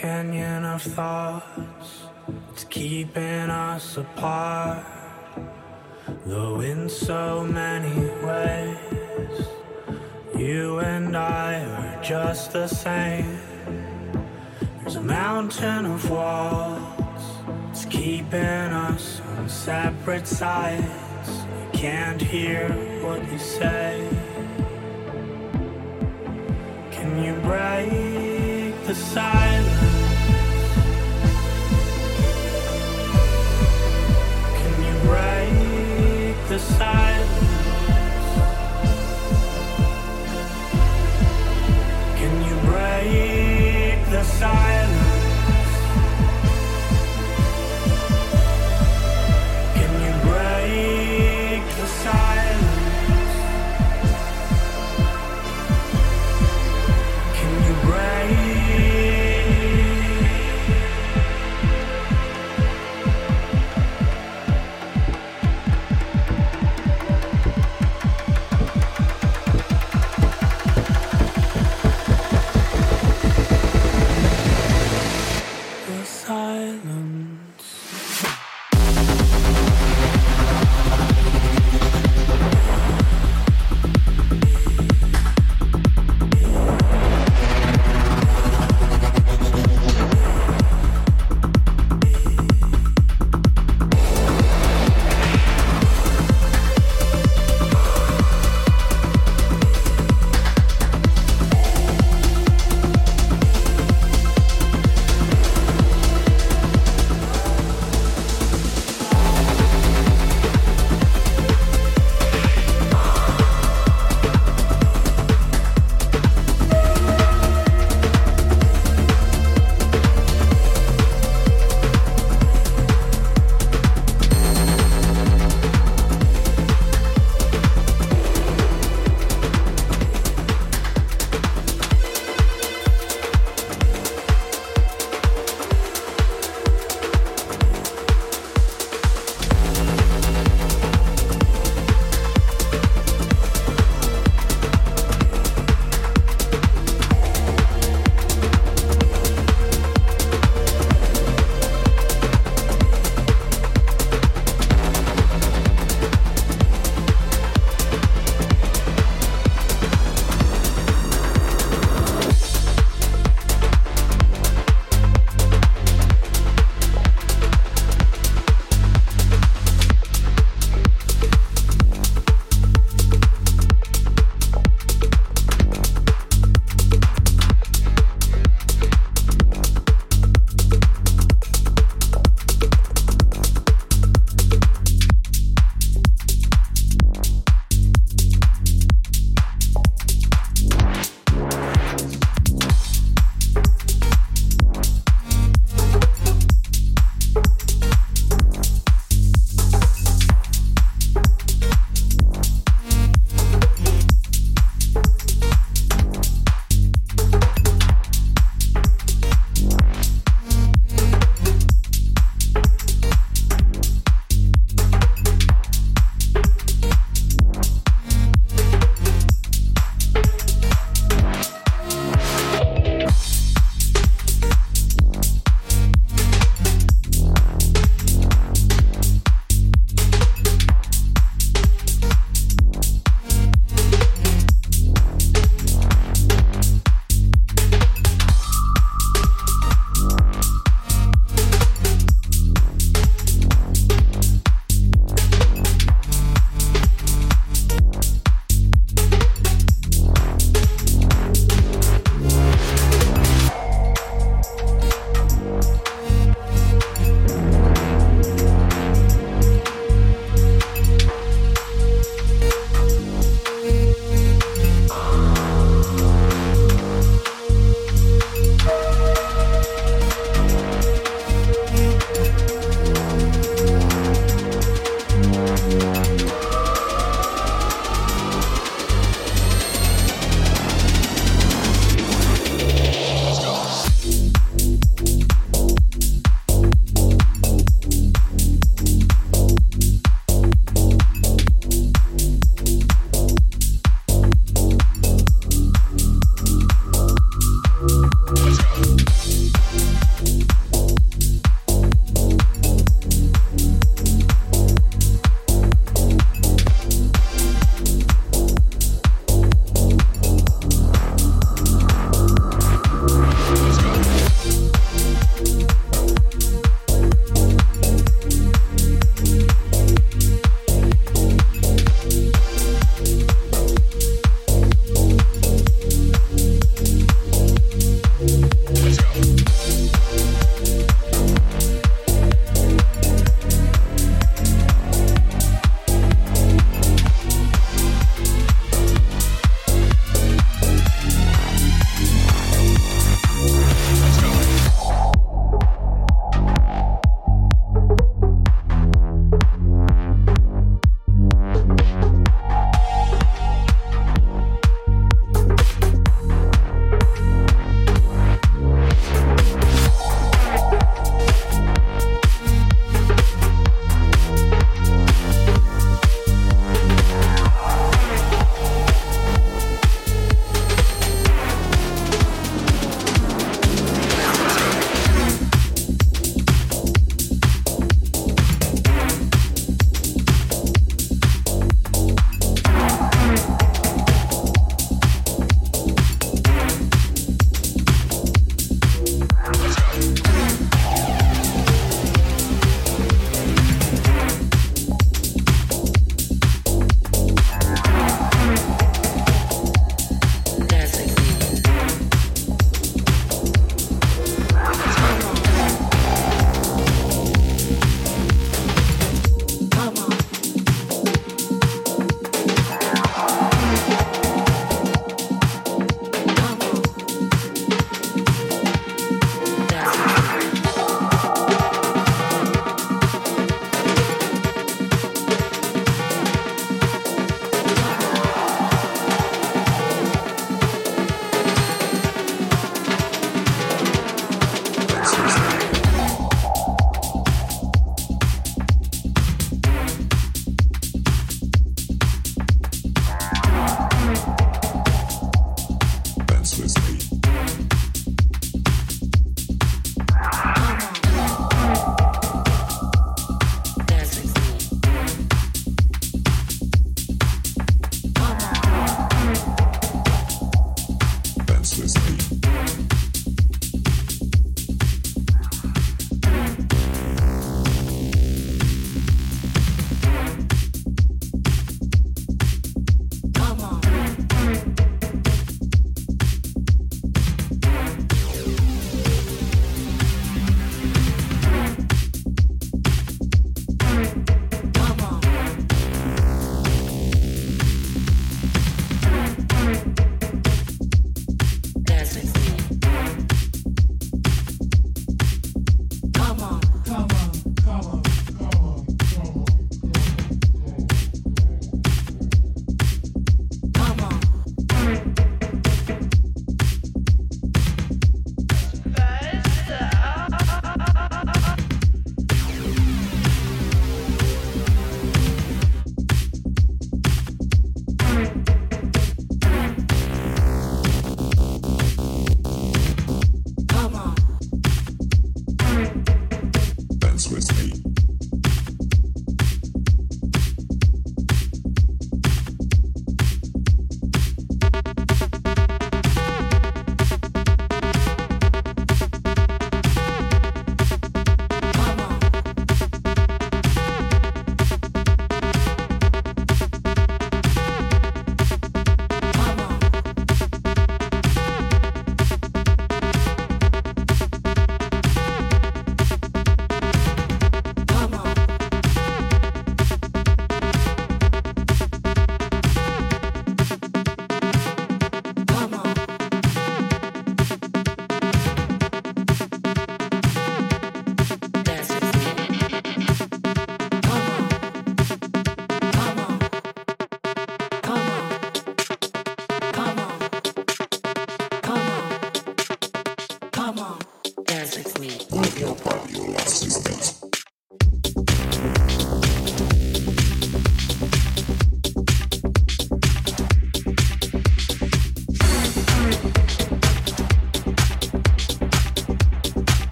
Canyon of thoughts, it's keeping us apart. Though in so many ways, you and I are just the same. There's a mountain of walls, it's keeping us on separate sides. We can't hear what you say.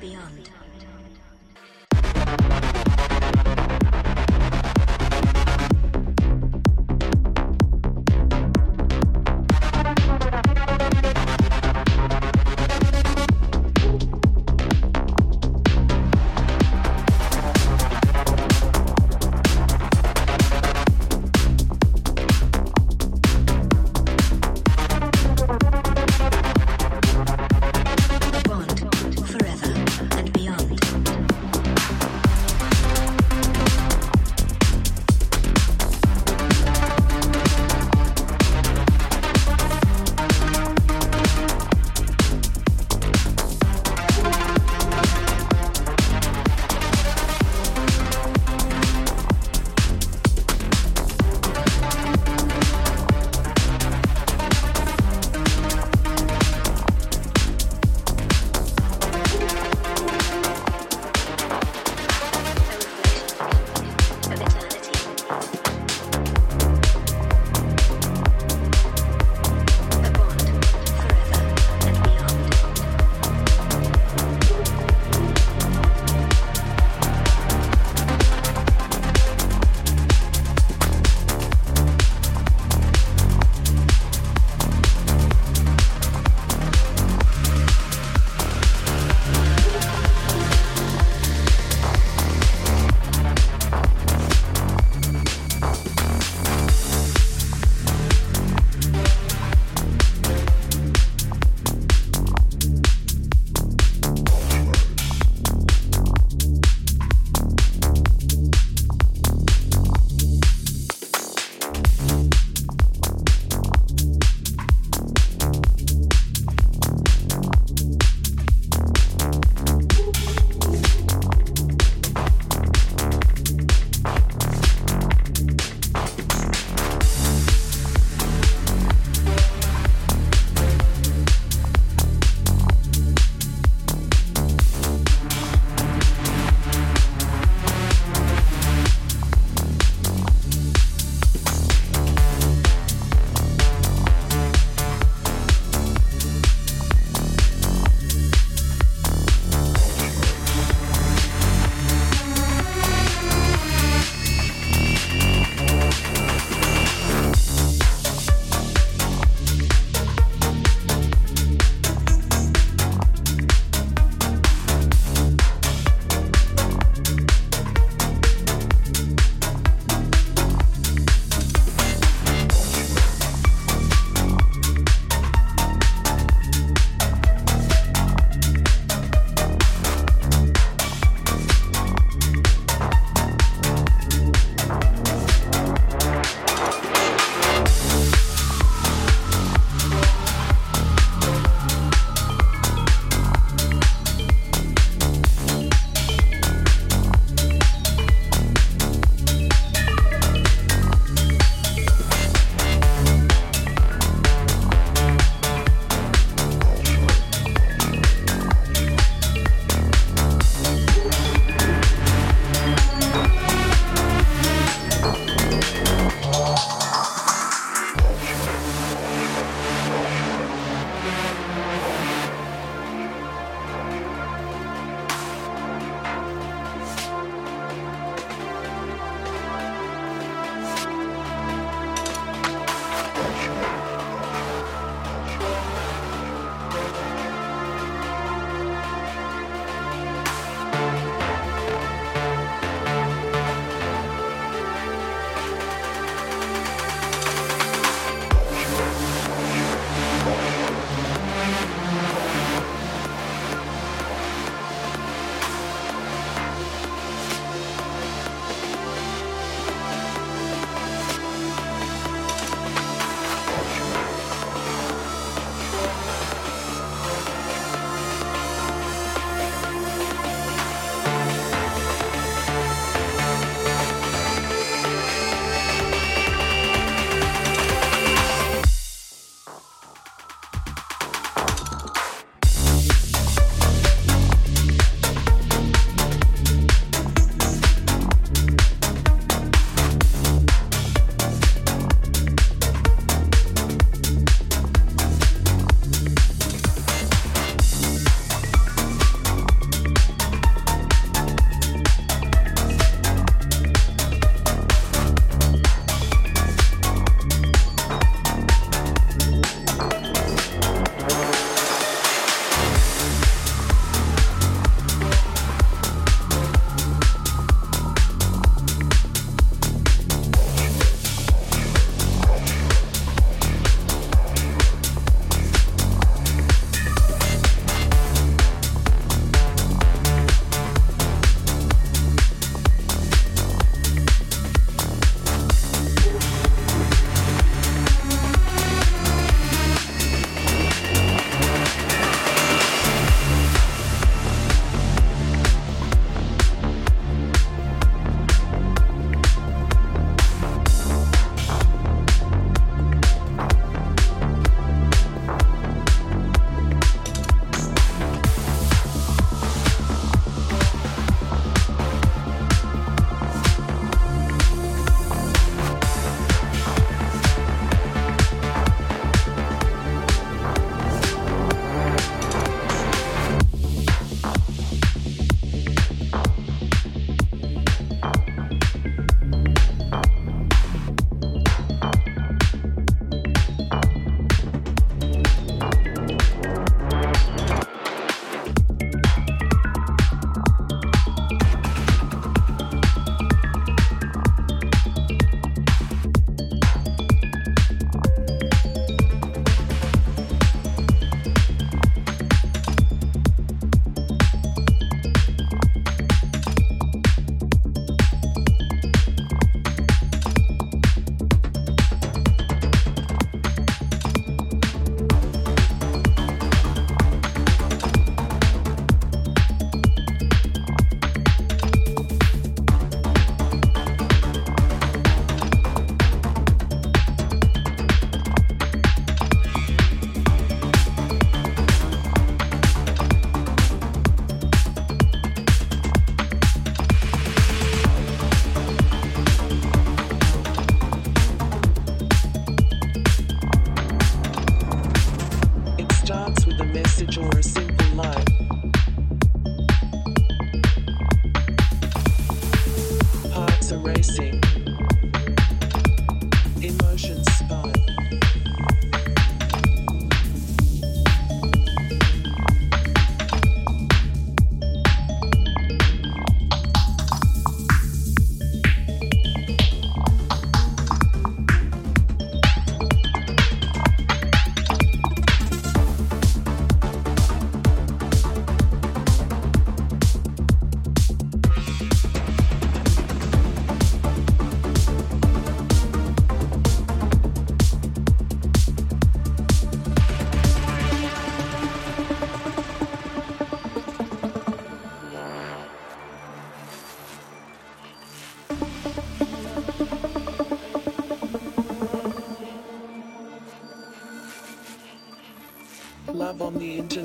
Beyond.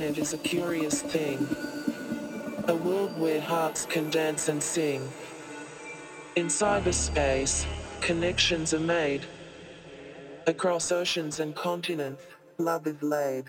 Is a curious thing. A world where hearts can dance and sing. In cyberspace, connections are made. Across oceans and continents, love is laid.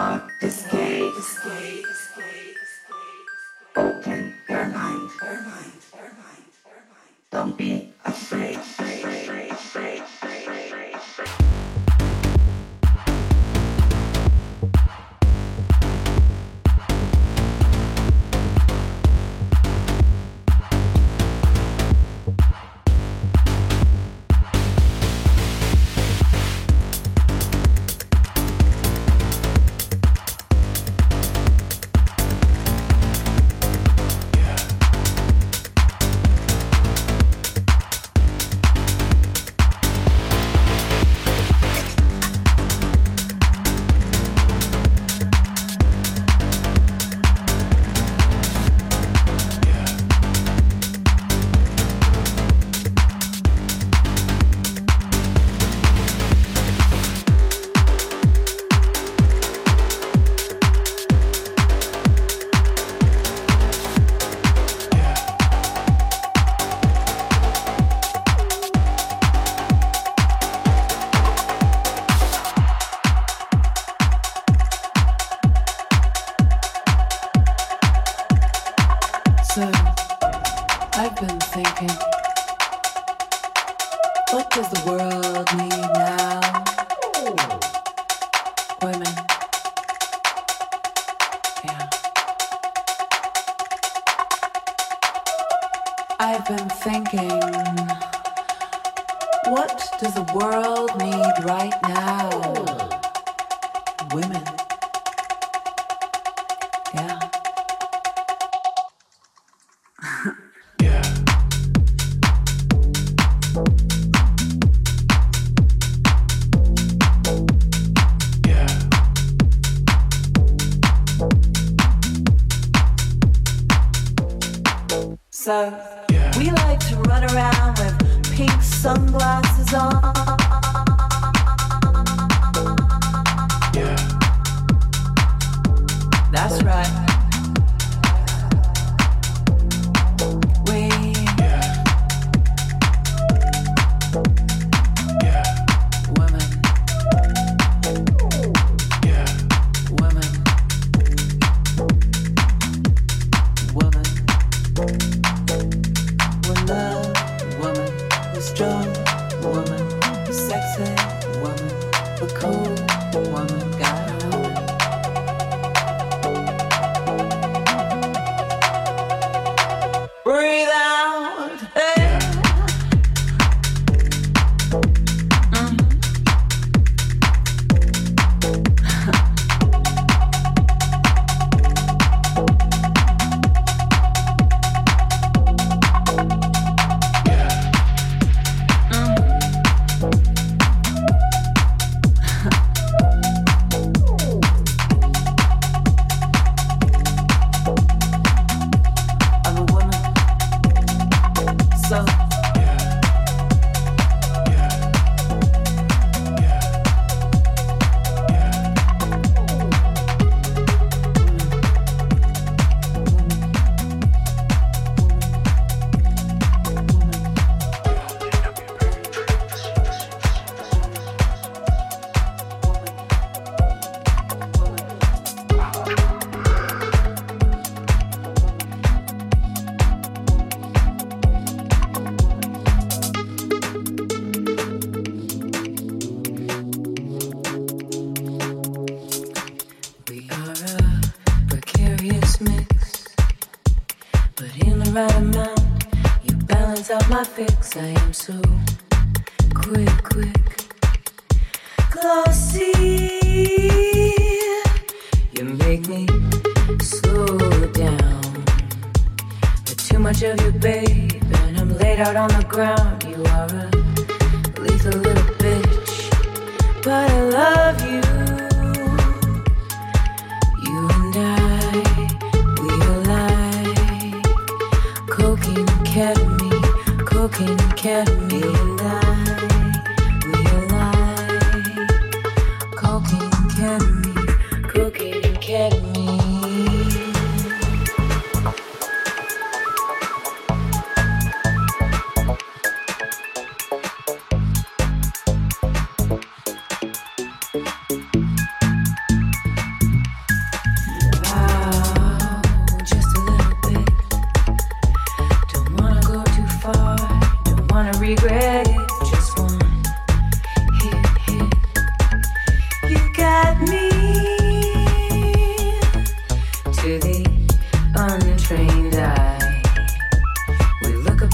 I've cool.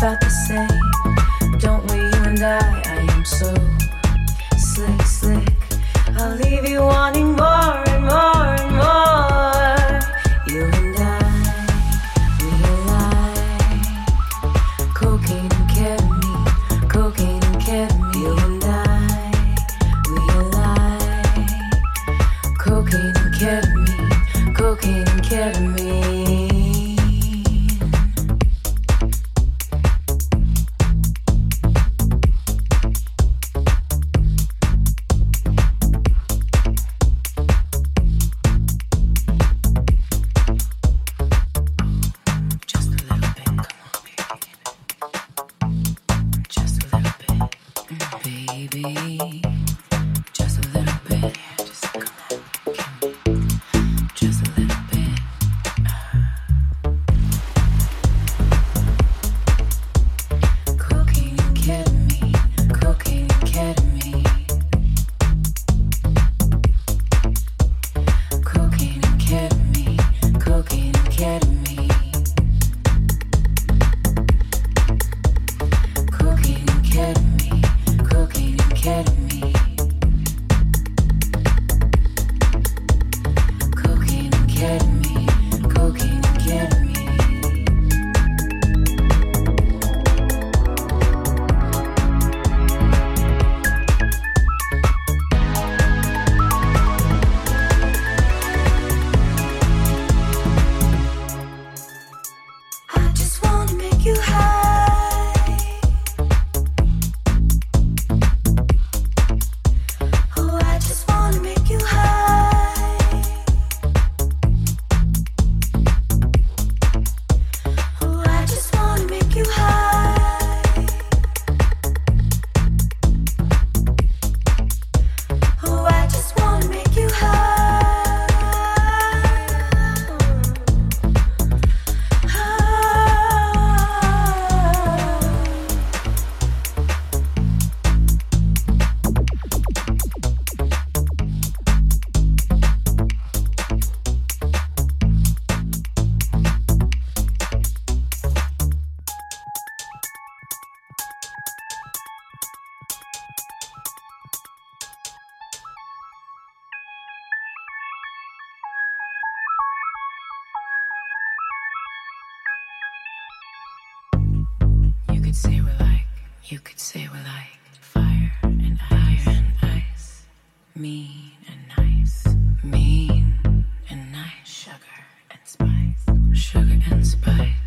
felt the same. Don't we, you and I? I am so slick, slick. I'll leave you wanting more. could say we're like, you could say we're like fire and ice, and ice, mean and nice, mean and nice, sugar and spice, sugar and spice.